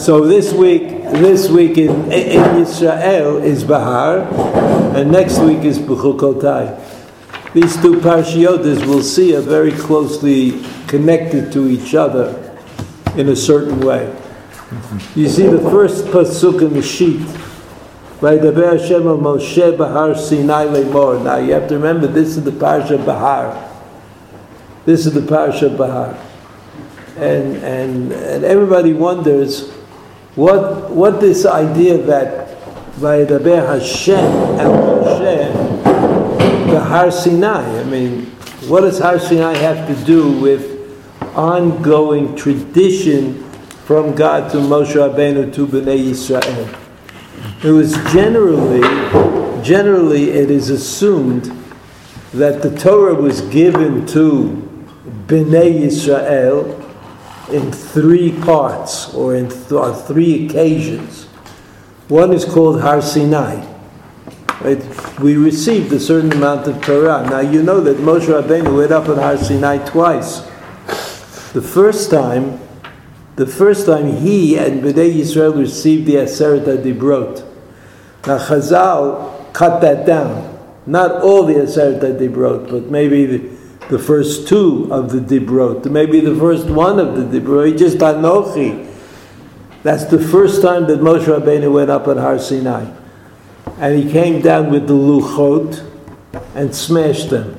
So this week, this week in, in Israel is Bahar, and next week is Bechukotai. These two parashiotas we'll see are very closely connected to each other in a certain way. You see the first pasuk in the sheet, Vaydaber Hashem al Moshe Bahar Sinai Lemor. Now you have to remember this is the parasha Bahar. This is the parasha Bahar. And, and, and everybody wonders what, what this idea that Vaydaber Hashem al Moshe Bahar Sinai. I mean, what does Har Sinai have to do with ongoing tradition from God to Moshe Rabbeinu to Bnei Yisrael? It was generally, generally it is assumed that the Torah was given to Bnei Yisrael in three parts or in th- on three occasions. One is called Har Sinai. Right? We received a certain amount of Torah. Now you know that Moshe Rabbeinu went up on Har Sinai twice. The first time, the first time he and Bnei Yisrael received the Aseret Adibrot. Now Chazal cut that down. Not all the Aseret Dibrot, but maybe the, the first two of the Dibrot, maybe the first one of the Dibrot, just Anochi. That's the first time that Moshe Rabbeinu went up on Har Sinai. And he came down with the Luchot and smashed them.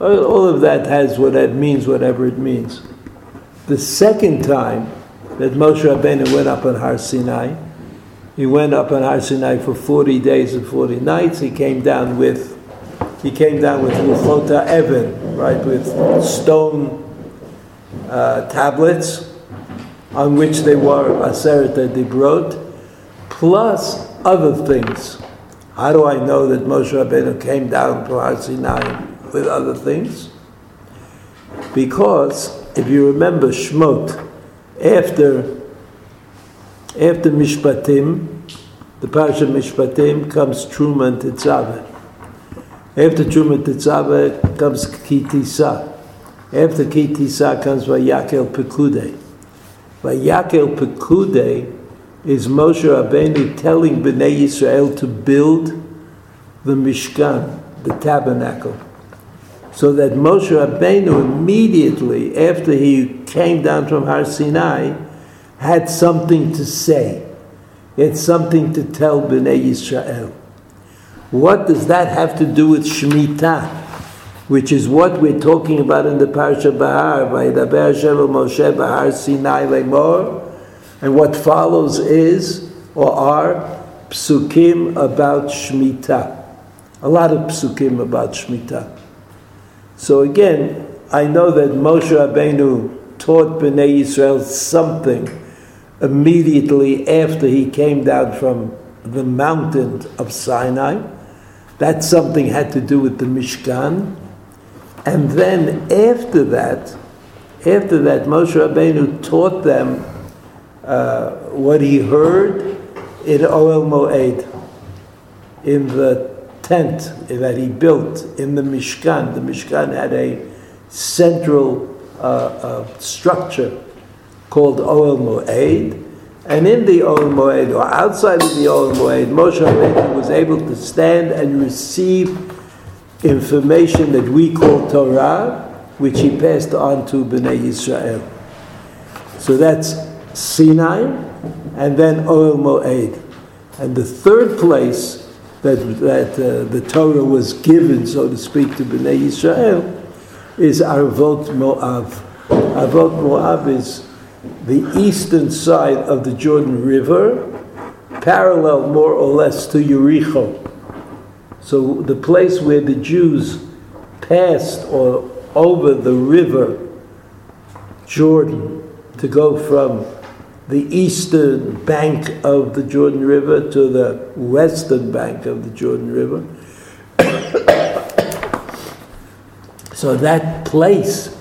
All of that has what that means, whatever it means. The second time that Moshe Rabbeinu went up on Har Sinai, he went up on Har Sinai for 40 days and 40 nights. He came down with he came down with Luchota Evan, right, with stone uh, tablets on which they were Aseret Dibrot, plus other things. How do I know that Moshe Rabbeinu came down to Har Sinai with other things? Because if you remember Shmot, after after Mishpatim, the Parsha Mishpatim comes Truma and Tetzaveh. After Truma Tetzaveh comes Kitisa. After Kitisa comes Vayakel Pekude. Vayakel Pekude is Moshe Rabbeinu telling Bnei Yisrael to build the Mishkan, the tabernacle. So that Moshe Rabbeinu immediately after he came down from Har Sinai had something to say. He had something to tell Bnei Yisrael. What does that have to do with Shemitah? Which is what we're talking about in the Parsha Bahar, Vayidaber Hashem Moshe Bahar Sinai Lemor, and what follows is or are psukim about Shemitah. A lot of psukim about Shemitah. So again, I know that Moshe Rabbeinu taught Bnei Yisrael something immediately after he came down from the mountain of Sinai. That something had to do with the Mishkan. And then after that, after that, Moshe Rabbeinu taught them uh, what he heard in Oel Moed, in the tent that he built in the Mishkan. The Mishkan had a central uh, uh, structure called Oel Moed, and in the Oel Moed, or outside of the Oel Moed, Moshe Rabbeinu was able to stand and receive information that we call Torah, which he passed on to Bnei Yisrael. So that's Sinai, and then Oel Moed. And the third place that, that uh, the Torah was given, so to speak, to Bnei Yisrael is Arvot Moav. Arvot Moav is the eastern side of the Jordan River, parallel more or less to Yericho. So the place where the Jews passed or over the river Jordan to go from the eastern bank of the Jordan River to the western bank of the Jordan River. so that place,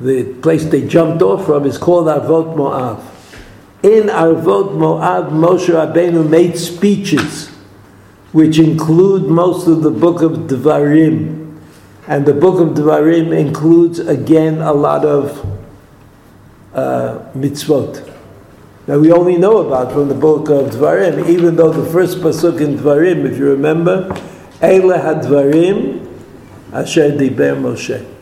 the place they jumped off from, is called Arvot Moav. In Arvot Moav, Moshe Rabbeinu made speeches, which include most of the book of Devarim. And the book of Devarim includes again a lot of uh, mitzvot. that we only know about from the book of Dvarim, even though the first pasuk in Dvarim, if you remember, Eile hadvarim asher diber Moshe.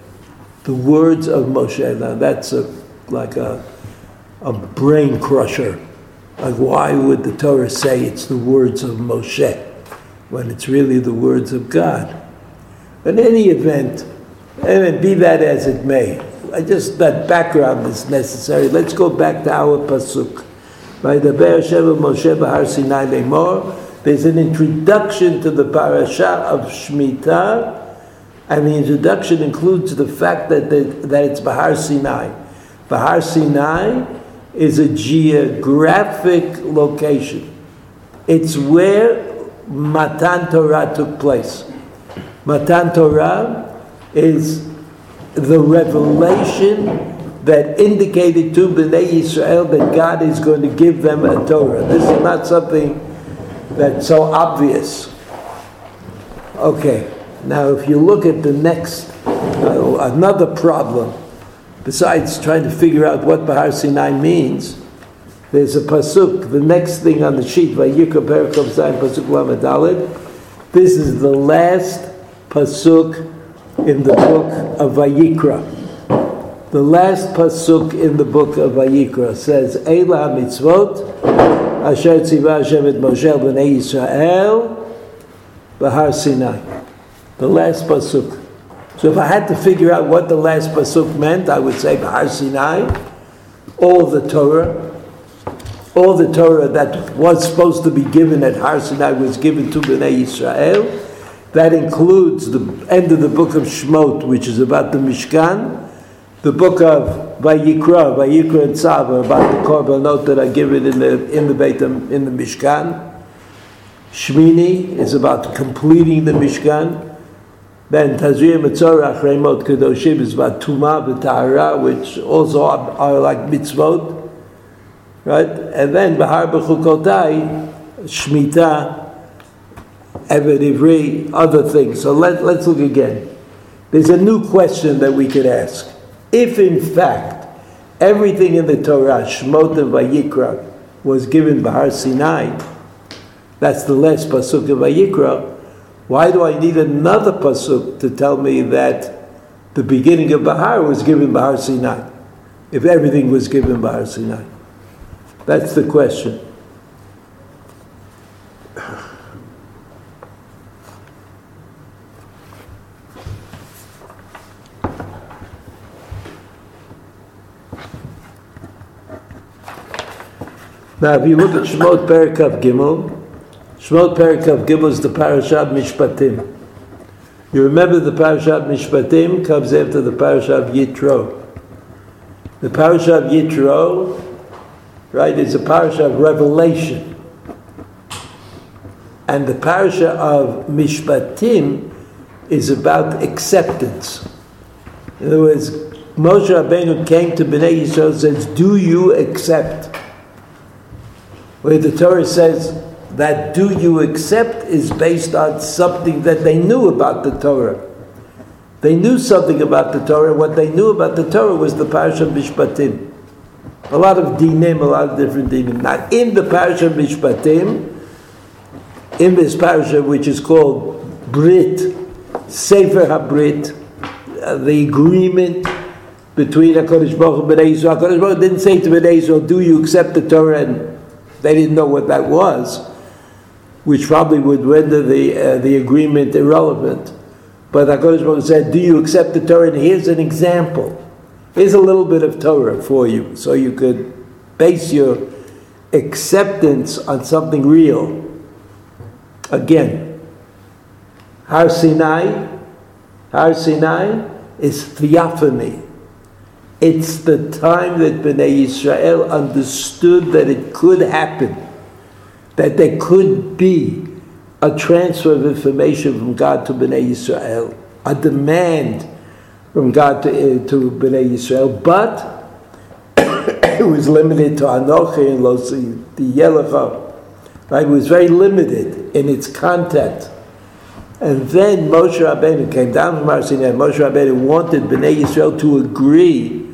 The words of Moshe. Now that's a, like a, a brain crusher. Like why would the Torah say it's the words of Moshe when it's really the words of God? In any event, and be that as it may, I just that background is necessary. Let's go back to our pasuk. By the Sheva Moshe Bahar Sinai Lemor, there's an introduction to the parasha of Shemitah, and the introduction includes the fact that, that it's Bahar Sinai. Bahar Sinai is a geographic location. It's where Matan Torah took place. Matan Torah is the revelation that indicated to Bnei Israel that God is going to give them a Torah. This is not something that's so obvious. Okay, now if you look at the next, uh, another problem, besides trying to figure out what Bahar Sinai means, there's a pasuk, the next thing on the sheet, Vayikra Perakov Zayin Pasuk Lamed This is the last pasuk in the book of Vayikra. The last pasuk in the book of Vayikra says, Eila mitzvot asher tziva Hashem et Moshe b'nei Yisrael b'har Sinai. The last pasuk. So if I had to figure out what the last pasuk meant, I would say b'har Sinai, all the Torah, all the Torah that was supposed to be given at Har Sinai was given to Bnei Israel. That includes the end of the book of Shmot, which is about the Mishkan, the book of Vayikra, Vayikra and Tzav about the korbanot that are given in the in the Beit in the Mishkan. Shmini is about completing the Mishkan. Then Tazria Mitzorah Achremot Kedoshim is about Tuma v'Tahara, which also are, are, like mitzvot, right? And then Bahar B'Chukotai, Shmita, Eved Ivri, other things. So let, let's look again. There's a new question that we could ask. If in fact everything in the Torah, Shmot and Vayikra, was given Bahar Sinai, that's the last pasuk of Vayikra, why do I need another pasuk to tell me that the beginning of Bahar was given Bahar Sinai? If everything was given Bahar Sinai, that's the question. Now, if you look at Shemot Perikav Gimel, Shemot Perikav Gimel is the Parashat Mishpatim. You remember the Parashat Mishpatim comes after the Parashat Yitro. The Parashat Yitro, right, is a Parashat of Revelation. And the Parasha of Mishpatim is about acceptance. In other words, Moshe Rabbeinu came to Bnei Yisrael and says, Do you accept? where the Torah says that do you accept is based on something that they knew about the Torah. They knew something about the Torah. What they knew about the Torah was the Parashat Mishpatim. A lot of dinim, a lot of different dinim. Now, in the Parashat Mishpatim, in this parasha, which is called Brit, Sefer HaBrit, uh, the agreement between HaKadosh Baruch and Bnei Yisrael. HaKadosh Baruch didn't say to Bnei Yisrael, do you accept the Torah and they didn't know what that was, which probably would render the, uh, the agreement irrelevant. But HaKadosh Baruch said, do you accept the Torah? And here's an example. Here's a little bit of Torah for you, so you could base your acceptance on something real. Again, Har Sinai, Har Sinai is theophany. It's the time that Bnei Israel understood that it could happen, that there could be a transfer of information from God to Bnei Israel, a demand from God to, uh, to Bnei Israel, but it was limited to Anochi and Losi, the Yelecha. Right? It was very limited in its content. And then Moshe Rabbeinu came down from Har Sinai. Moshe Rabbeinu wanted Bnei Israel to agree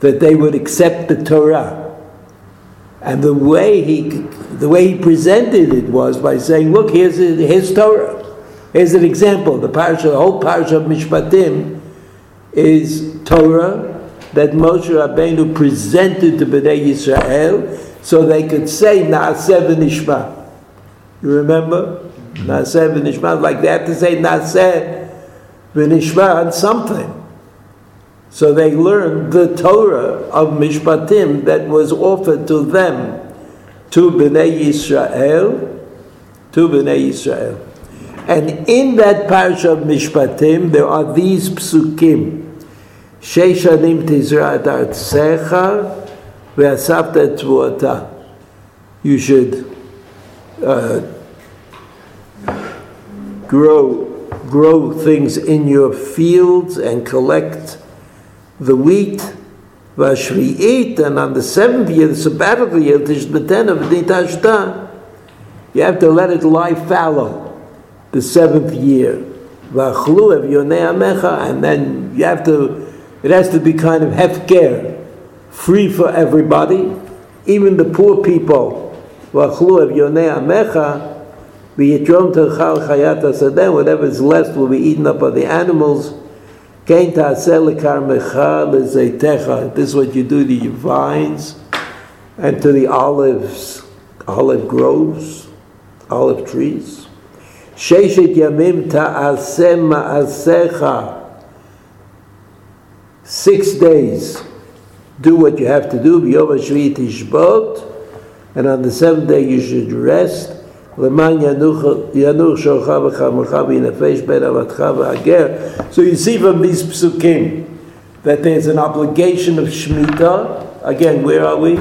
that they would accept the Torah. And the way he, the way he presented it was by saying, look, here's his Torah. Here's an example. The parsha, the whole parsha of Mishpatim is Torah that Moshe Rabbeinu presented to Bnei Yisrael so they could say Naaseh v'nishma. You remember? Mm-hmm. Naaseh v'nishma, like they have to say Naaseh v'nishma on something. So they learned the Torah of Mishpatim that was offered to them, to Bnei Yisrael, to Bnei Yisrael. And in that parsha of Mishpatim, there are these psukim. Sheishanim tizra artsecha ve'asavta tvuota. You should uh, grow, grow things in your fields and collect the wheat, Vashvi'it, and on the seventh year, the sabbatical year, Tishbeten you have to let it lie fallow, the seventh year. And then you have to, it has to be kind of hefker, free for everybody, even the poor people. Whatever is left will be eaten up by the animals. This is what you do to your vines and to the olives, olive groves, olive trees. Sheshet yamim ta'aseh ma'asecha. Six days. Do what you have to do. B'yom ha'shvi tishbot. And on the seventh day you should rest. So you see from these psukim that there's an obligation of Shemitah. Again, where are we?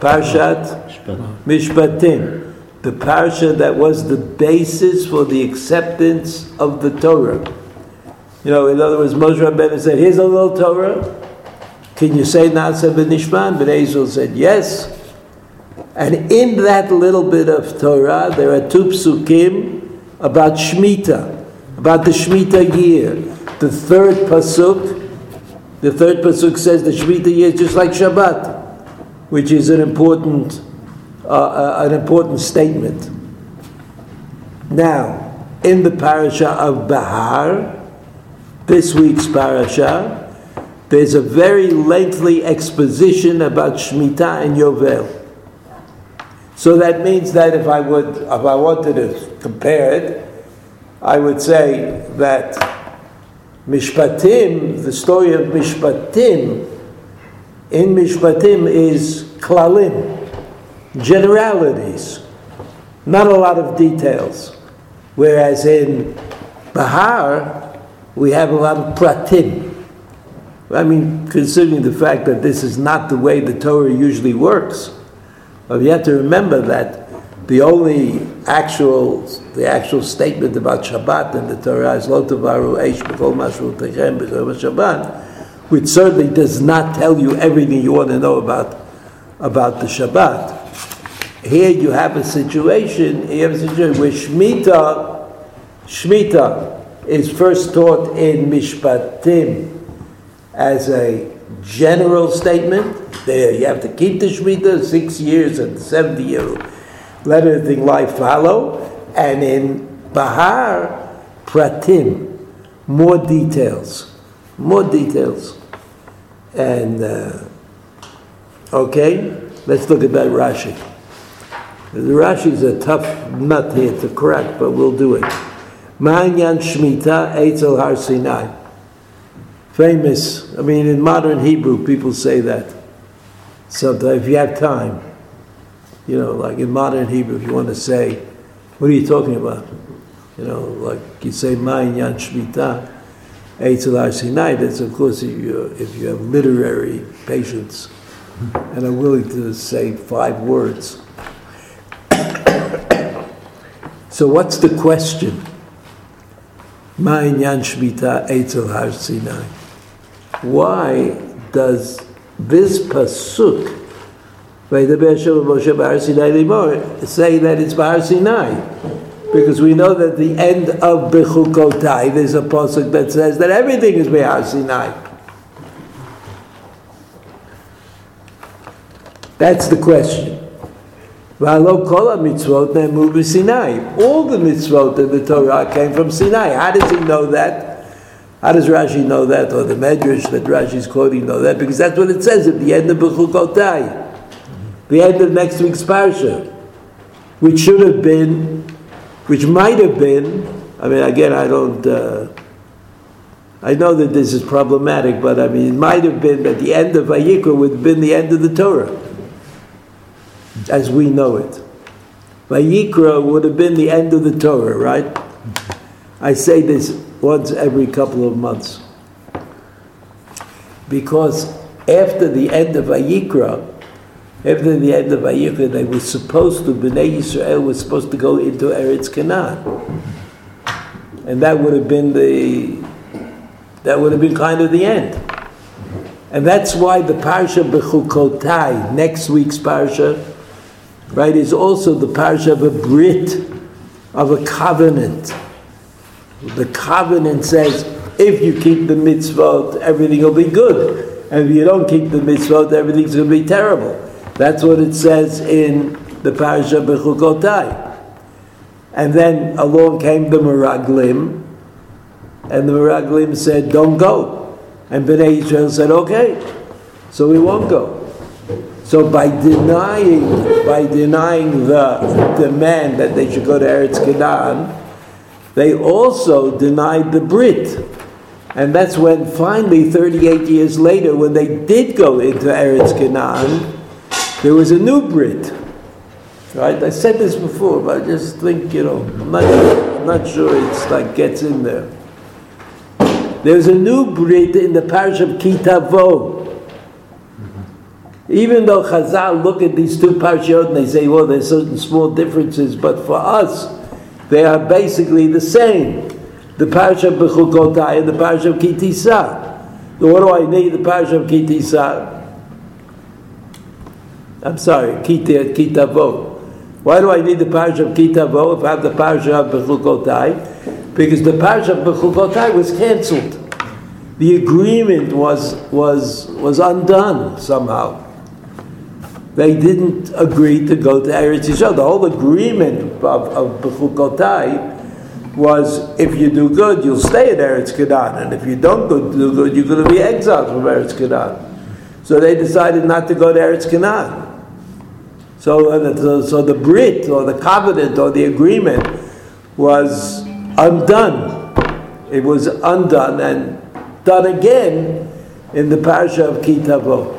Parshat Mishpatim. The parsha that was the basis for the acceptance of the Torah. You know, in other words, Moshe Rabbeinu said, here's a little Torah. Can you say Nasa b'nishman? But Israel said, yes. And in that little bit of Torah, there are two psukim about Shemitah, about the Shemitah year. The third pasuk, the third pasuk says the Shemitah year is just like Shabbat, which is an important, uh, uh, an important statement. Now, in the parasha of Bahar, this week's parasha, there's a very lengthy exposition about Shemitah and Yovel. So that means that if I would, if I wanted to compare it, I would say that Mishpatim, the story of Mishpatim, in Mishpatim is klalim, generalities, not a lot of details. Whereas in Bahar, we have a lot of pratim. I mean, considering the fact that this is not the way the Torah usually works, but you have to remember that the only actual the actual statement about Shabbat in the Torah is Lo Tavaru Eish Mashru Techem Shabbat, which certainly does not tell you everything you want to know about about the Shabbat. Here you have a situation, you have a situation where Shemitah, Shemitah is first taught in Mishpatim as a general statement, there. You have to keep the Shemitah six years and 70 years. Let everything life follow. And in Bahar, Pratim, more details. More details. And, uh, okay, let's look at that Rashi. The Rashi is a tough nut here to crack, but we'll do it. Ma'anyan Shemitah Eitzel Har Sinai. Famous, I mean, in modern Hebrew, people say that sometimes if you have time. You know, like in modern Hebrew, if you want to say, what are you talking about? You know, like you say, Ma'in Yan Shmita, Eitzel Sinai, that's of course if you, if you have literary patience and are willing to say five words. so what's the question? Ma'in Yan Shmita, Eitzel Sinai. Why does this pasuk say that it's Bar Sinai. Because we know that the end of Bechukotai, there's a pasuk that says that everything is Bar Sinai. That's the question. All the mitzvot in the Torah came from Sinai. How does he know that? How does Rashi know that, or the Medrash that Rashi is quoting know that? Because that's what it says at the end of Bechukotai, the end of next week's parsha, which should have been, which might have been. I mean, again, I don't. Uh, I know that this is problematic, but I mean, it might have been at the end of Vayikra would have been the end of the Torah as we know it. Vayikra would have been the end of the Torah, right? I say this once every couple of months. Because after the end of Vayikra, after the end of Vayikra, they were supposed to, Bnei Yisrael was supposed to go into Eretz Canaan. And that would have been the, that would have been kind of the end. And that's why the Parsha Bechukotai, next week's Parsha, right, is also the parsha of a Brit, of a covenant. The covenant says, if you keep the mitzvot, everything will be good. And if you don't keep the mitzvot, everything's going to be terrible. That's what it says in the parsha Bechukotai. And then along came the Meraglim, and the Meraglim said, don't go. And Bnei Israel said, okay, so we won't go. So by denying, by denying the demand that they should go to Eretz Canaan, they also denied the Brit. And that's when finally, 38 years later, when they did go into Eretz Canaan, there was a new Brit. Right? I said this before, but I just think, you know, I'm not, I'm not sure it's like gets in there. There's a new Brit in the parsha of Kitavo. Even though Chazal look at these two parashiyot and they say, well, there's certain small differences, but for us, they are basically the same. The parasha of Bechukotai and the parasha of Kitisa. What do I need the parasha of Kitisa? I'm sorry, Kita, Kitavo. Why do I need the parasha of Kitavo if I have the parasha of Bechukotai? Because the parasha of Bechukotai was cancelled. The agreement was, was, was undone somehow they didn't agree to go to Eretz Yisrael. The whole agreement of, of Bechukotai was if you do good, you'll stay in Eretz Canaan, and if you don't do good, you're going to be exiled from Eretz Canaan. So they decided not to go to Eretz Canaan. So, uh, so the Brit or the covenant or the agreement was undone. It was undone and done again in the parasha of Kitavo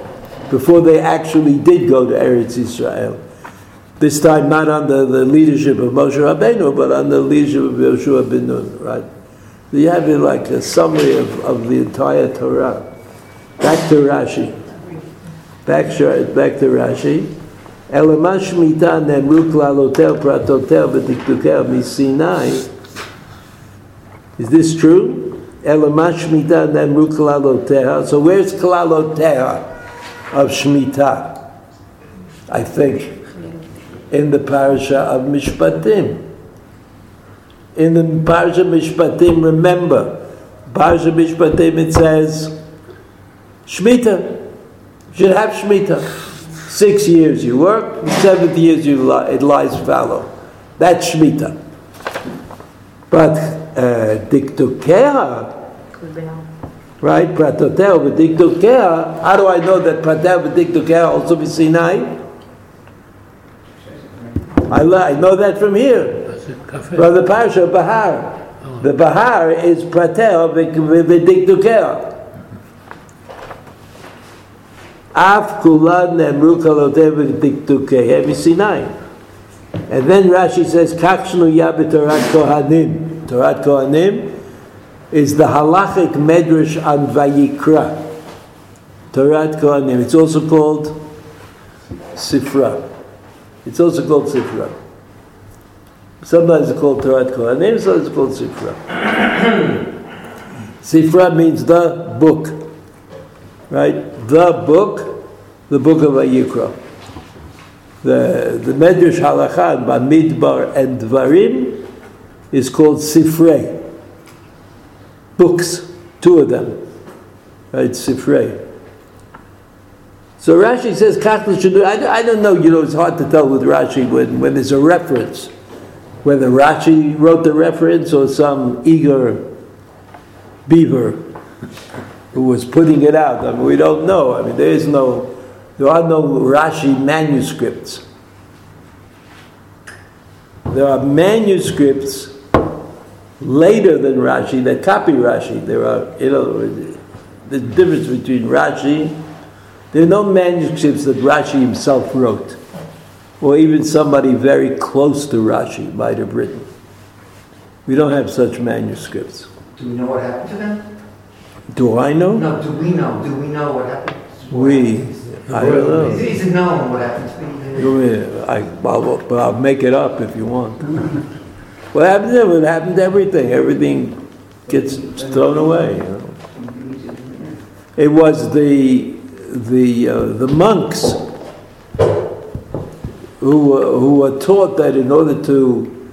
before they actually did go to Eretz Israel. This time not under the leadership of Moshe Rabbeinu, but under the leadership of Yoshua ben Nun, right? So you have it like a summary of, of the entire Torah. Back to Rashi. Back, back to Rashi. Elama Shemitah nemru pratotel misinai. Is this true? Elama Shemitah nemru klalotel. So where's klalotel? Of Shemitah, I think, in the parasha of Mishpatim. In the parasha Mishpatim, remember, parasha Mishpatim it says, Shemitah, you should have Shemitah. Six years you work, seventh years you li- it lies fallow. That's Shemitah. But uh, Dikdukea, right? Pratoteo v'dikdukea. How do I know that pratoteo v'dikdukea also be Sinai? I, I know that from here, from the parsha of Bahar. The Bahar is prateo v'dikdukea. Af kulan nemru kalotev v'dikdukea v'Sinai. And then Rashi says, Kakshnu yabit Torah Kohanim. Torah Kohanim is the halachic medrash on Vayikra, Torah Kohanim. It's also called Sifra. It's also called Sifra. Sometimes it's called Torah Kohanim, sometimes it's called Sifra. Sifra means the book, right? The book, the book of Vayikra. The, the Medrash Halachan, Bamidbar and Dvarim is called Sifrei books, two of them, right? Sifrei. So Rashi says Kachla should do. I, I don't know. You know, it's hard to tell with Rashi when, when there's a reference, whether Rashi wrote the reference or some eager beaver who was putting it out. I mean, we don't know. I mean, there is no, there are no Rashi manuscripts. There are manuscripts later than Rashi that copy Rashi. There are, you know, the difference between Rashi there are no manuscripts that Rashi himself wrote, or even somebody very close to Rashi might have written. We don't have such manuscripts. Do we know what happened to them? Do I know? No, do we know? Do we know what happened? We, I don't know. Is, is it known what happened to them? I, I'll, I'll make it up if you want. what happened to What happened to everything? Everything gets thrown away. You know? It was the the, uh, the monks who, who were taught that in order to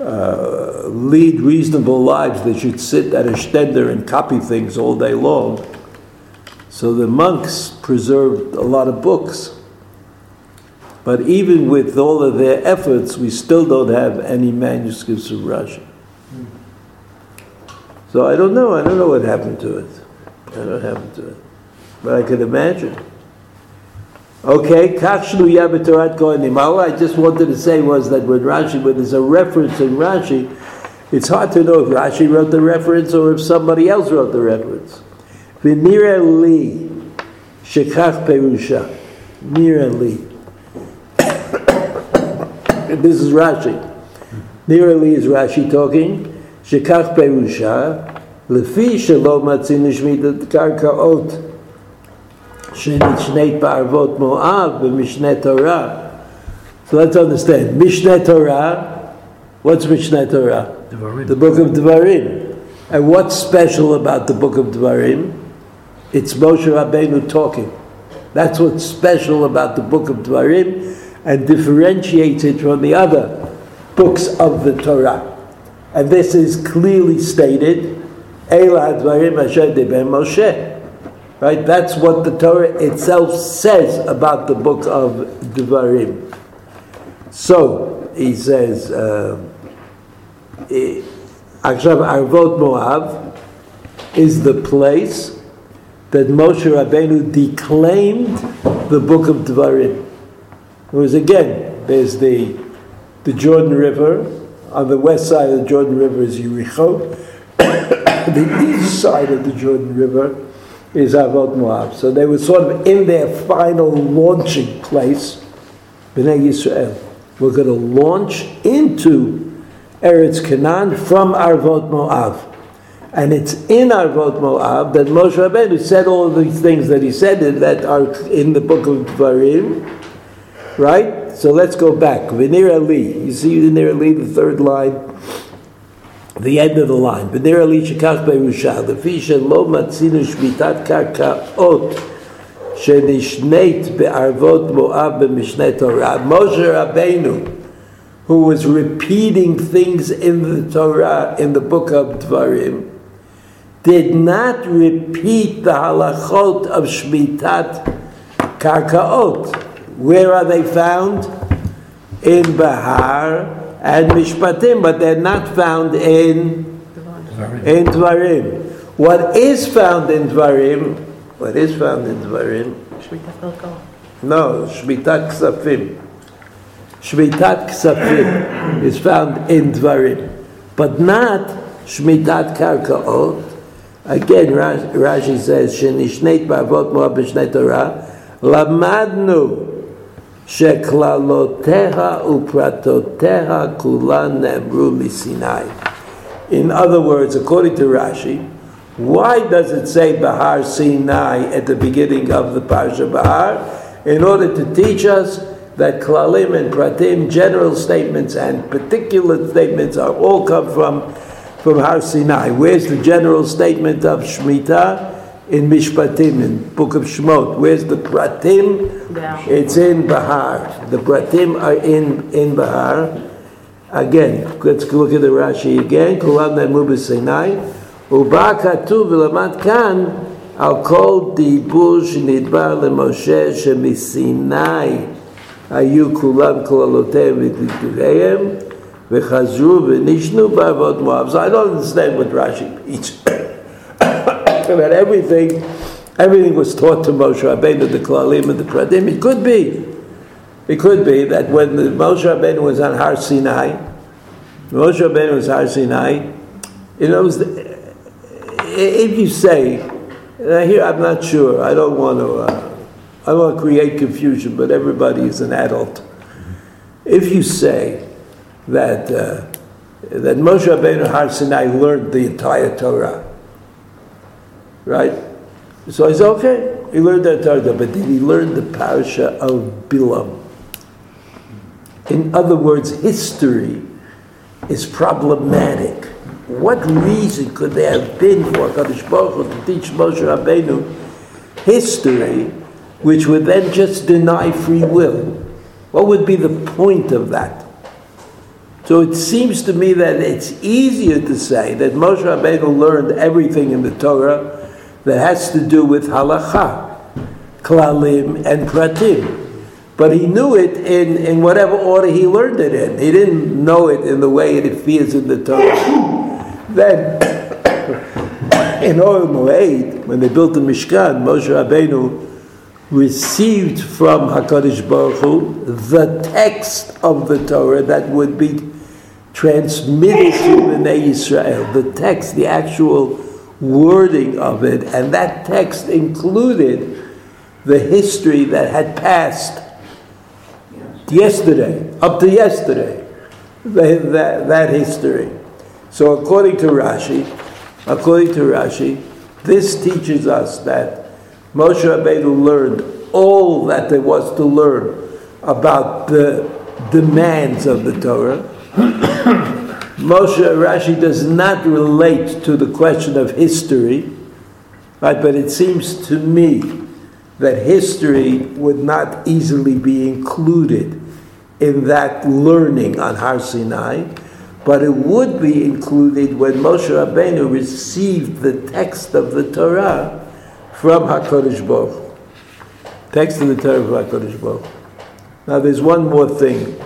uh, lead reasonable lives, they should sit at a stender and copy things all day long. So the monks preserved a lot of books. But even with all of their efforts, we still don't have any manuscripts of Rashi. So I don't know. I don't know what happened to it. I don't know what happened to it but I could imagine. Okay, Kachlu Yabatorat Kohanim. All I just wanted to say was that when Rashi, when there's a reference in Rashi, it's hard to know if Rashi wrote the reference or if somebody else wrote the reference. V'nira li shekach perusha. Nira li this is Rashi. Nira li is Rashi talking. שכך פירושה, לפי שלא מצאין לשמיט את קרקעות שנשנית בערבות מואב במשנה Torah. So let's understand. Mishne Torah, what's Mishne Torah? Devarim. The book of Devarim. And what's special about the book of Devarim? It's Moshe Rabbeinu talking. That's what's special about the book of Devarim and differentiates it from the other books of the Torah. And this is clearly stated, Moshe. Right? That's what the Torah itself says about the book of Devarim. So, he says, uh, Akshav Arvot Moab is the place that Moshe Rabbeinu declaimed the book of Devarim. Was again, there's the, the Jordan River. On the west side of the Jordan River is Yericho. the east side of the Jordan River is Avot Moab. So they were sort of in their final launching place, Bnei Yisrael. We're going to launch into Eretz Canaan from Arvot Moab. And it's in Arvot Moab that Moshe Rabbeinu said all of these things that he said that are in the book of Dvarim, right? So let's go back. V'nira li. You see V'nira li, the third line the end of the line. B'nei li shekach be'erusha, lefi shelo matzinu shmitat karkaot, shenishneit be'arvot Moab b'mishnei Torah. Moshe Rabbeinu, who was repeating things in the Torah, in the book of Dvarim, did not repeat the halachot of shmitat karkaot. Where are they found? In Bahar, and Mishpatim, but they're not found in in Dvarim. What is found in Dvarim? What is found in Dvarim? No, Shmitat Ksafim. Shmitat Ksafim is found in Dvarim, but not Shmitat Karkaot. Again, Rashi says, "Shenishnet ba'avot moab b'shnei Torah." Lamadnu שכללותיה ופרטותיה כולן נאמרו מסיני. In other words, according to Rashi, why does it say Bahar Sinai at the beginning of the Parsha Bahar? In order to teach us that Klalim and Pratim, general statements and particular statements, are all come from, from Har Sinai. Where's the general statement of Shemitah? in Mishpatim, in Book of Shemot. Where's the Pratim? yeah. It's in Bahar. The Pratim are in, in Bahar. Again, let's look at the Rashi again. Kulam Naimu B'Sinai. Uba katu V'Lamat Kan Al Kol Dibur Shnidbar L'Moshe Shemisinai Ayu Kulam Kolalotem V'Tiktureim V'Chazru V'Nishnu Ba'avot Moab. So I don't understand what Rashi means. about everything everything was taught to Moshe Rabbeinu, the Klalim and the Pradim. It could be. It could be that when the Moshe Rabbeinu was on Har Sinai, Moshe Rabbeinu was Har Sinai, you know, if you say, and here I'm not sure, I don't want to, uh, I don't want to create confusion, but everybody is an adult. If you say that uh, that Moshe Rabbeinu Har Sinai learned the entire Torah, right? So I said, okay, he learned the Torah, but did he learn the parasha of Bilam? In other words, history is problematic. What reason could there have been for Kadosh Baruch Hu to teach Moshe Rabbeinu history, which would then just deny free will? What would be the point of that? So it seems to me that it's easier to say that Moshe Rabbeinu learned everything in the Torah that has to do with halacha, klalim, and pratim. But he knew it in, in whatever order he learned it in. He didn't know it in the way it appears in the Torah. then, in Ohel Moed, when they built the Mishkan, Moshe Rabbeinu received from Hakadosh Baruch Hu the text of the Torah that would be transmitted to Bnei Israel. The text, the actual wording of it, and that text included the history that had passed yesterday, up to yesterday, the, that, that history. So according to Rashi, according to Rashi, this teaches us that Moshe Rabbeinu learned all that there was to learn about the demands of the Torah. Moshe Rashi does not relate to the question of history, right? But it seems to me that history would not easily be included in that learning on Har Sinai, but it would be included when Moshe Rabbeinu received the text of the Torah from HaKadosh Baruch Text of the Torah from HaKadosh Baruch Now there's one more thing,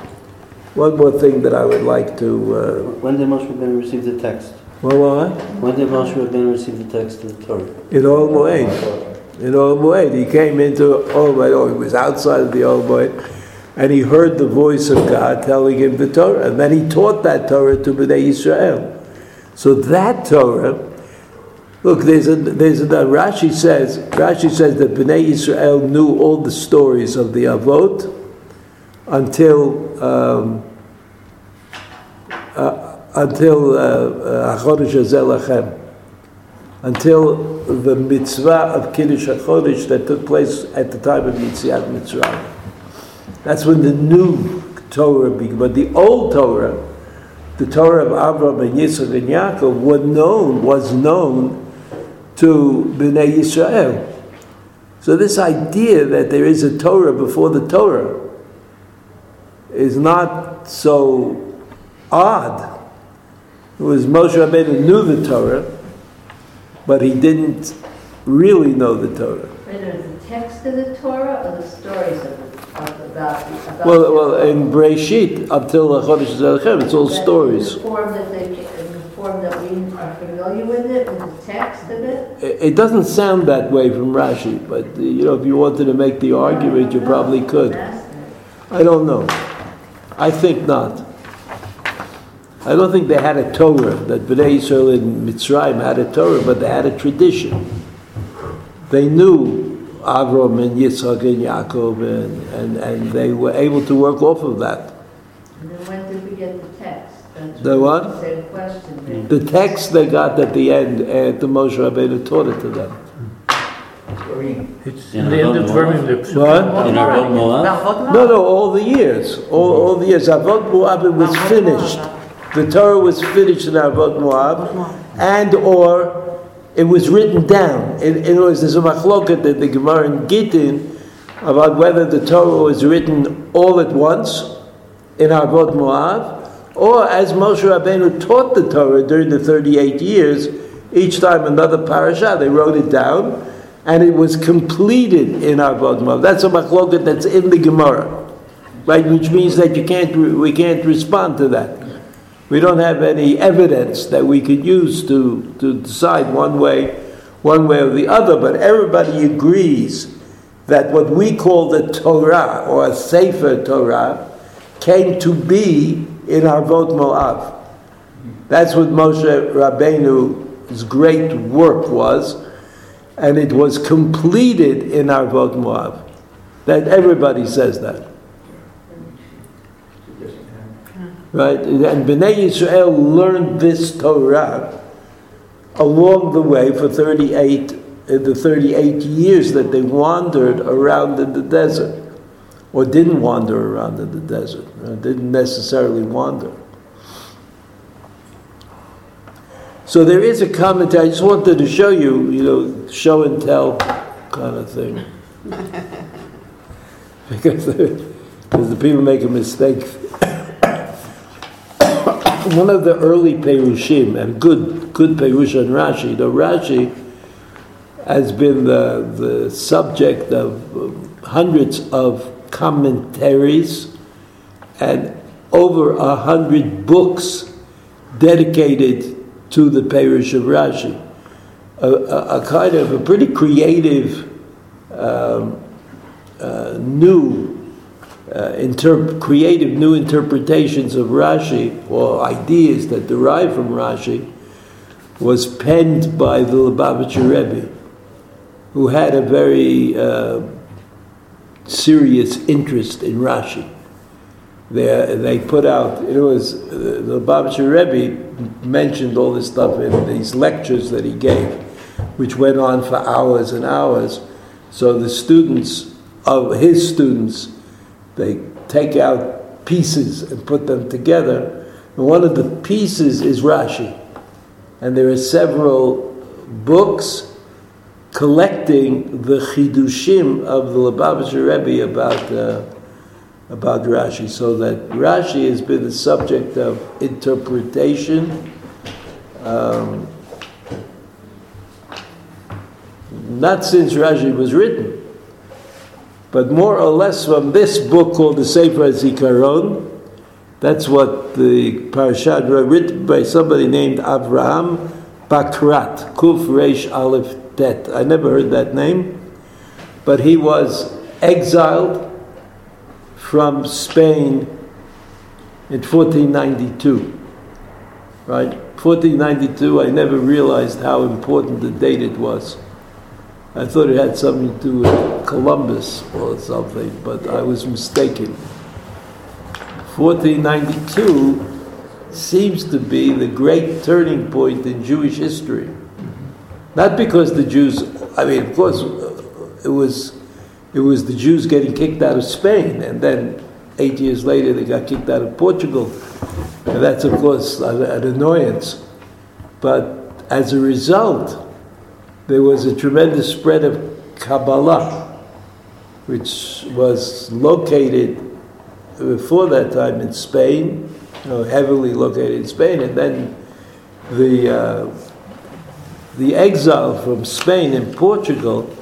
one more thing that I would like to... Uh, when did Moshe Rabbeinu receive the text? Well, what? When did Moshe Rabbeinu receive the text of the Torah? In Ohel Moed in Ohel Moed. He came into Ohel Moed, oh, he was outside of the Ohel Moed, and he heard the voice of God telling him the Torah, and then he taught that Torah to Bnei Israel. So that Torah, look, there's a, there's a, Rashi says, Rashi says that Bnei Israel knew all the stories of the Avot until, um, uh, until uh, uh, until the mitzvah of Kiddush HaChodesh that took place at the time of Yitziat Mitzrayim. That's when the new Torah began. But the old Torah, the Torah of Abraham and Yitzchak and Yaakov, was known, was known to Bnei Yisrael. So this idea that there is a Torah before the Torah is not so odd. It was Moshe Rabbeinu knew the Torah, but he didn't really know the Torah. Whether the text of the Torah or the stories of the Avot, about well, well, in Breshit up till the Chodesh Zelechem, it's all stories. In the form that they, the form that we are familiar with it, with the text of it. It, it doesn't sound that way from Rashi, but uh, you know, if you wanted to make the argument, you probably could. I don't know. I think not. I don't think they had a Torah, that Bnei Israel in Mitzrayim had a Torah, but they had a tradition. They knew Avram and Yitzhak and Yaakov, and, and, and they were able to work off of that. And then when did we get the text? the what? The question. Mm. The text they got at the end, and the Moshe Rabbeinu taught it to them. It's in the end of Dvarim, the What? In Avot Moab? No, no, all the years. All, all the years. Avot Moab was finished. The Torah was finished in Avot Moab, and or it was written down. In, in other words, there's a machloket that the Gemara in Gittin about whether the Torah was written all at once in Avot Moab, or as Moshe Rabbeinu taught the Torah during the 38 years, each time another parasha, they wrote it down, and it was completed in Avot Moav. That's a machloket that's in the Gemara, right? Which means that you can't, we can't respond to that. We don't have any evidence that we could use to, to decide one way, one way or the other, but everybody agrees that what we call the Torah or a Sefer Torah came to be in Arvot Moav. That's what Moshe Rabbeinu's great work was, and it was completed in Arvot Moav. That everybody says that. Right? And Bnei Yisrael learned this Torah along the way for 38, uh, the 38 years that they wandered around in the desert, or didn't wander around in the desert, uh, didn't necessarily wander. So there is a commentary. I just wanted to show you, you know, show and tell kind of thing. because the people make a mistake. One of the early Perushim, and good, good Perush on Rashi, the Rashi has been the, the subject of hundreds of commentaries and over a hundred books dedicated to the Perush of Rashi. A, a, a kind of a pretty creative, um, uh, new, uh, interp- creative new interpretations of Rashi or ideas that derive from Rashi was penned by the Lubavitcher Rebbe, who had a very uh, serious interest in Rashi. They, they put out, it was, uh, the Lubavitcher Rebbe mentioned all this stuff in these lectures that he gave, which went on for hours and hours. So the students of his students, they take out pieces and put them together. And one of the pieces is Rashi. And there are several books collecting the chidushim of the Lubavitcher Rebbe about uh, about Rashi, so that Rashi has been the subject of interpretation. Um, not since Rashi was written, but more or less from this book called the Sefer Zikaron. That's what the parashat written by somebody named Avraham Bakrat, Kuf Reish Aleph Tet. I never heard that name, but he was exiled from Spain in 1492. Right? 1492, I never realized how important the date it was. I thought it had something to do with Columbus or something, but I was mistaken. 1492 seems to be the great turning point in Jewish history. Not because the Jews, I mean, of course, it was it was the Jews getting kicked out of Spain, and then eight years later they got kicked out of Portugal. And that's, of course, an, an annoyance. But as a result, there was a tremendous spread of Kabbalah, which was located before that time in Spain, you know, heavily located in Spain, and then the uh, the exile from Spain and Portugal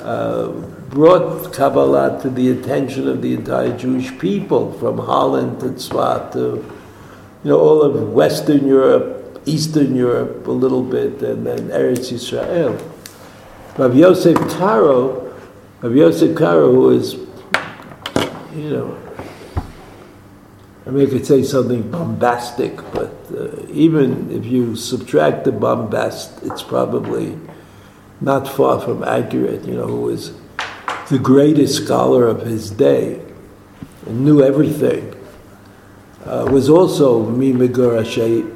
uh, brought Kabbalah to the attention of the entire Jewish people, from Holland to Tzfat to, you know, all of Western Europe, Eastern Europe a little bit, and then Eretz Yisrael. Rav Yosef Karo, Rav Yosef Karo, who is, you know, I mean, I could say something bombastic, but uh, even if you subtract the bombast, it's probably not far from accurate, you know, who was the greatest scholar of his day, and knew everything, uh, was also Mimigurashe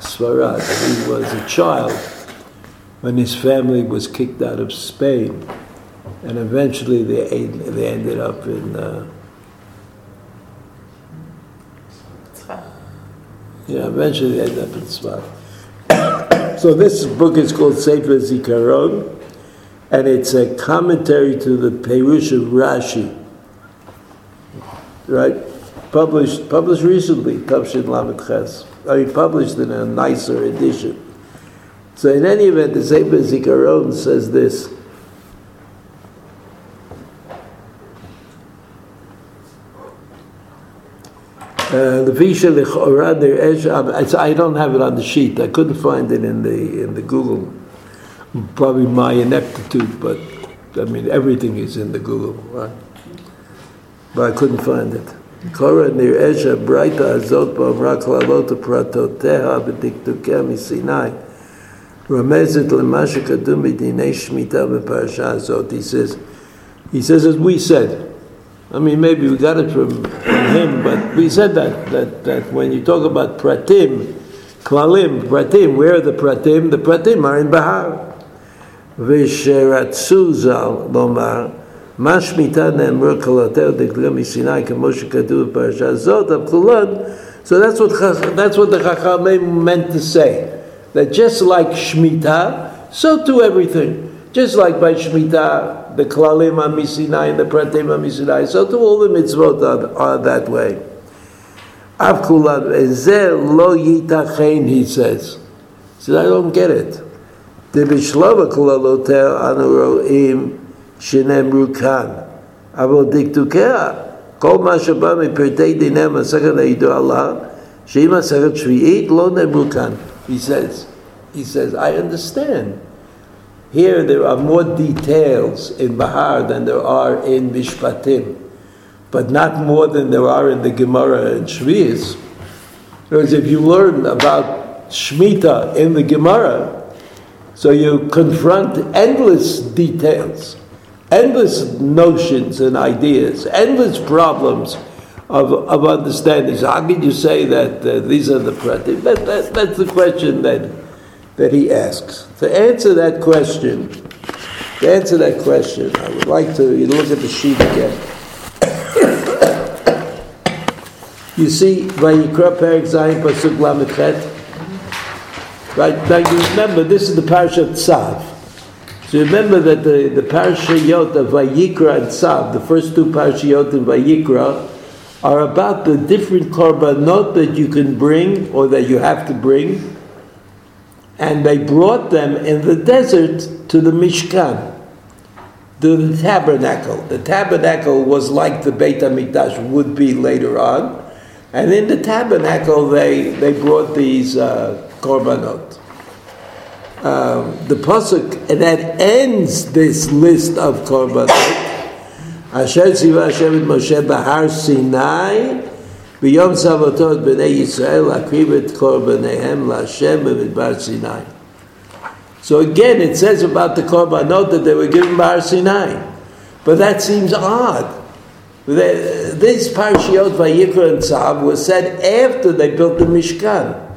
Svarad. He was a child when his family was kicked out of Spain, and eventually they, they ended up in. Uh, yeah, eventually they ended up in Tzfat. so this book is called Sefer Zikaron and it's a commentary to the Perush of Rashi, right? Published published recently, Tavshin Lamed Ches or he published in a nicer edition. So in any event, the Sefer Zikaron says this. Uh, I don't have it on the sheet. I couldn't find it in the in the Google. Probably my ineptitude, but I mean everything is in the Google, right? but I couldn't find it. קורא נראה שהברייתא הזאת באמרה כללות ופרטותיה בדקדוקיה מסיני רמזת למה שכתוב מדיני שמיטה בפרשה הזאת. He says, he says as we said, I mean maybe we got it from, from him, but we said that, that, that when you talk about pratim, klalim, pratim, where are the pratim? The pratim are in Bahar. ושרצו ז"ל לומר מה שמיטה נאמר כלותיה דגלה מסיני כמו שכתוב בפרשה זאת, הכלולות, so that's what, that's what the Chachamim meant to say. That just like Shemitah, so to everything. Just like by Shemitah, the Klalim are Misinai and the Pratim are Misinai, so to all the mitzvot are, are that way. Av kulat, lo yitachein, he says. He says, I don't get it. The Bishlava kulalotel anu ro'im שנאמרו כאן, אבל דקדוקיה, כל מה שבא מפרטי דיני המסכת העידו עלה, שאם מסכת שביעית לא נאמרו כאן. He says, he says, I understand. Here there are more details in Bahar than there are in Mishpatim, but not more than there are in the Gemara and Shvi'is. Because if you learn about Shemitah in the Gemara, so you confront endless details endless notions and ideas, endless problems of, of understanding. So how can you say that uh, these are the pratim? That, that, that's the question that, that he asks. To answer that question, to answer that question, I would like to look at the sheet again. you see, Vayikra Perik Zayin Pasuk Lamed Right, now you remember, this is the parasha of Tzav. So remember that the, the parashayot of Vayikra and Tzav, the first two parashayot in Vayikra, are about the different korbanot that you can bring or that you have to bring. And they brought them in the desert to the Mishkan, to the tabernacle. The tabernacle was like the Beit HaMikdash would be later on. And in the tabernacle, they, they brought these uh, korbanot um, the pasuk that ends this list of korbanot. Asher tziva Hashem Moshe bahar Sinai b'yom savotot b'nei Yisrael akriv et korbanehem la'Hashem b'midbar Sinai. So again, it says about the korbanot that they were given by Sinai, but that seems odd. This parshiot Vayikra and Tzav was said after they built the Mishkan,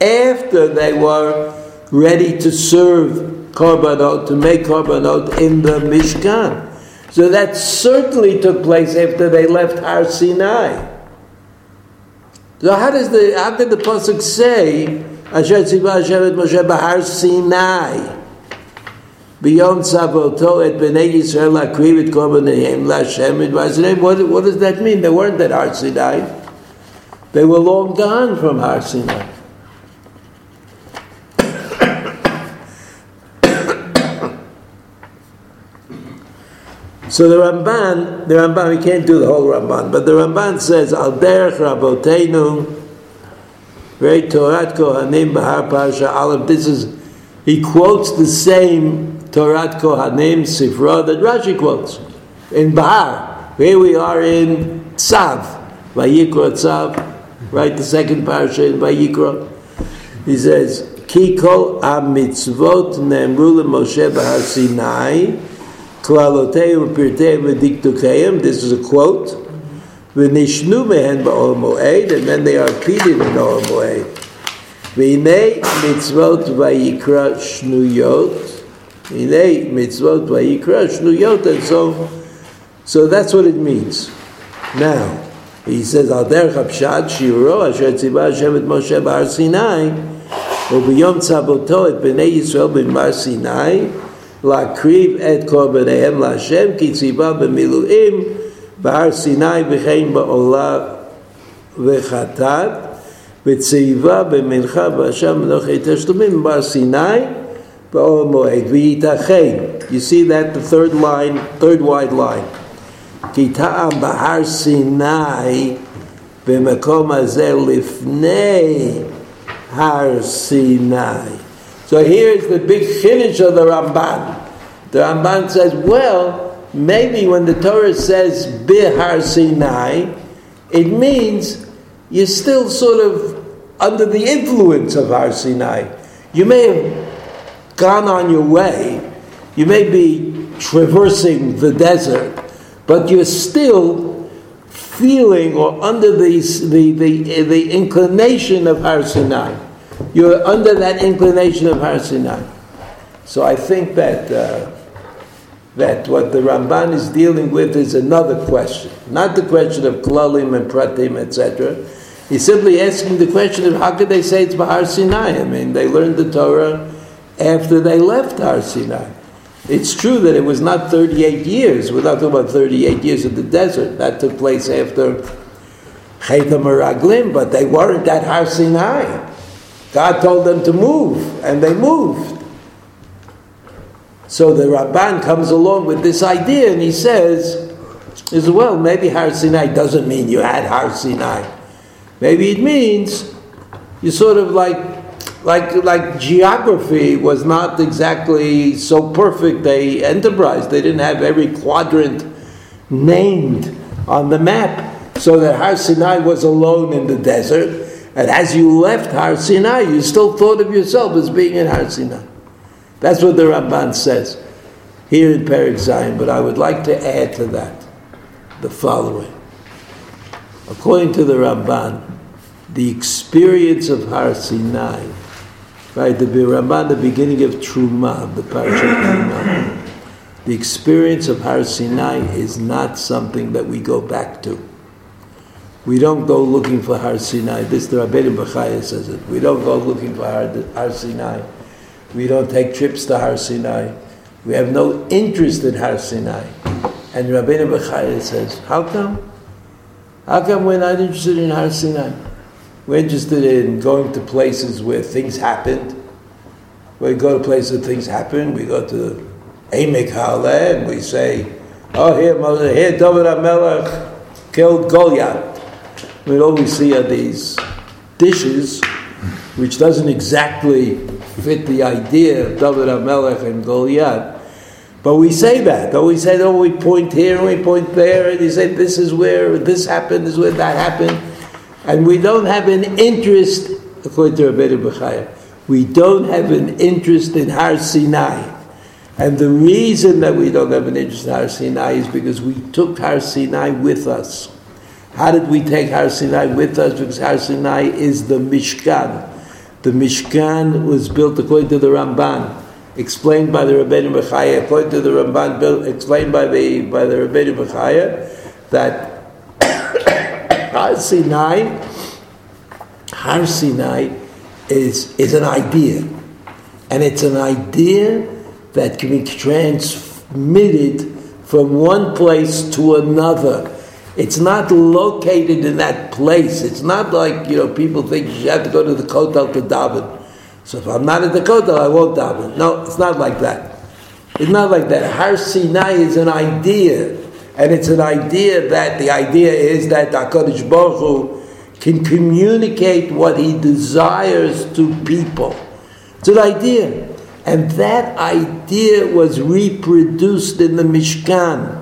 after they were ready to serve korbanot, to make korbanot in the Mishkan. So that certainly took place after they left Har Sinai. So how does the how did the pasuk say Asher Tziva Hashem et Moshe Bahar Sinai? Beyond Savoto et Bnei Yisrael Akriv et Korbanehem LaShem et What what does that mean? They weren't at Har Sinai. They were long gone from Har Sinai. So the Ramban, the Ramban, we can't do the whole Ramban, but the Ramban says, Al derech rabotenu, very Torat Kohanim Bahar Parsha Aleph. This is, he quotes the same Torat Kohanim Sifra that Rashi quotes in Bahar. Here we are in Tzav, Vayikra Tzav, right? The second parsha in Vayikra. He says, Kikol mitzvot nemru Moshe Bahar Sinai, this is a quote. And then they are repeated in ol mo'ed. Mitzvot vayikra shnuyot. Mitzvot vayikra shnuyot. And so, so that's what it means. Now, he says, Al derech shiro asher tziba Hashem et Moshe ba'ar Sinai, וביום צוותו את בני ישראל במר להקריב את קורבניהם להשם, כי ציווה במילואים בהר סיני וכן בעולה וחטאת, וציווה במנחה באשם מנוחי תשלומים בהר סיני באור מועד, וייתכן, you see that the third line, third wide line, כי טעם בהר סיני במקום הזה לפני הר סיני. so here is the big finish of the Ramban. The Ramban says, well, maybe when the Torah says Bihar Sinai, it means you're still sort of under the influence of Har Sinai. You may have gone on your way, you may be traversing the desert, but you're still feeling or under the, the, the, the inclination of Har Sinai. You're under that inclination of Har Sinai. So I think that. Uh, that what the Ramban is dealing with is another question, not the question of klalim and pratim, etc. He's simply asking the question of how could they say it's Bahar Sinai? I mean, they learned the Torah after they left Har Sinai. It's true that it was not 38 years. We're not talking about 38 years in the desert. That took place after Chayta Meraglim, but they weren't at Har Sinai. God told them to move, and they moved. So the Ramban comes along with this idea and he says, as well, maybe Har Sinai doesn't mean you had Har Sinai. Maybe it means you sort of like, like, like geography was not exactly so perfect a enterprise. They didn't have every quadrant named on the map, so that Har Sinai was alone in the desert. And as you left Har Sinai, you still thought of yourself as being in Har Sinai. That's what the Ramban says here in Perik Zayin, but I would like to add to that the following. According to the Ramban, the experience of Har Sinai, right, the Ramban, the beginning of Truma, the parasha Truma, the experience of Har Sinai is not something that we go back to. We don't go looking for Har Sinai. This the Rabbeinu Bechaya says it. We don't go looking for Har, Har Sinai we don't take trips to Har Sinai. We have no interest in Har Sinai. And Rabbeinu Bechaya says, how come? How come we're not interested in Har Sinai? We're interested in going to places where things happened. We go to places where things happen. We go to Ha'aleh and we say, oh, here, here David HaMelech killed Goliath. We see are these dishes which doesn't exactly fit the idea of David HaMelech and Goliath. But we say that. Or we say, oh, we point here and we point there, and you say, this is where this happened, this is where that happened. And we don't have an interest, according to Rabbi Bechaya, we don't have an interest in Har Sinai. And the reason that we don't have an interest in Har Sinai is because we took Har Sinai with us. How did we take Har Sinai with us? Because Har Sinai is the Mishkan. The Mishkan was built according to the Ramban, explained by the Rabbeinu Bechaya, according to the Ramban, built, explained by the by the Rabbeinu Bechaya, that Har Sinai, Har Sinai is, is an idea. And it's an idea that can be transmitted from one place to another it's not located in that place. It's not like, you know, people think you have to go to the Kotel to daven. So if I'm not at the Kotel, I won't daven. No, it's not like that. It's not like that. Har Sinai is an idea. And it's an idea that the idea is that HaKadosh Baruch Hu can communicate what he desires to people. It's an idea. And that idea was reproduced in the Mishkan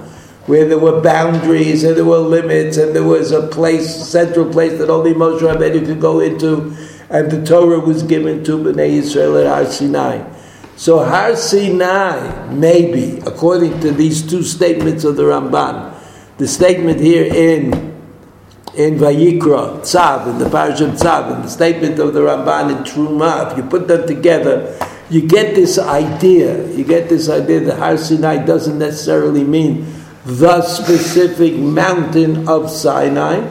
where there were boundaries and there were limits and there was a place, central place that only Moshe Rabbeinu could go into, and the Torah was given to Bnei Yisrael at Har Sinai. So Har Sinai, maybe, according to these two statements of the Ramban, the statement here in in Vayikra, Tzav, in the Parish of Tzav, and the statement of the Ramban in Truma, if you put them together, you get this idea. You get this idea that Har Sinai doesn't necessarily mean the specific mountain of Sinai,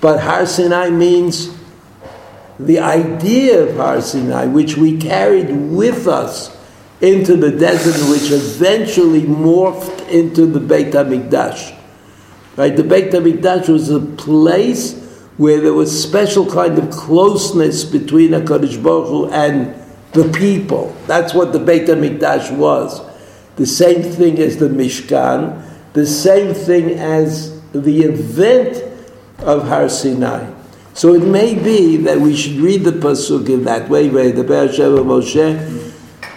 but Har Sinai means the idea of Har Sinai, which we carried with us into the desert, which eventually morphed into the Beit HaMikdash. Right? The Beit HaMikdash was a place where there was special kind of closeness between HaKadosh Baruch Hu and the people. That's what the Beit HaMikdash was. The same thing as the Mishkan, the same thing as the event of Har Sinai. So it may be that we should read the pasuk in that way. The Be'er Moshe,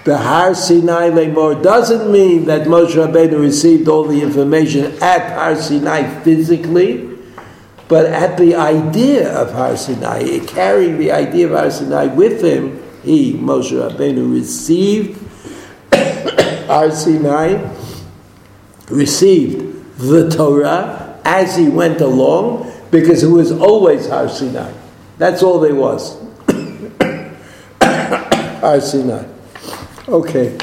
the Har Sinai Lemor doesn't mean that Moshe Rabbeinu received all the information at Har Sinai physically, but at the idea of Har Sinai, carrying the idea of Har Sinai with him, he Moshe Rabbeinu received Har Sinai, received the Torah as he went along because it was always Har Sinai. That's all there was. Har Sinai. Okay.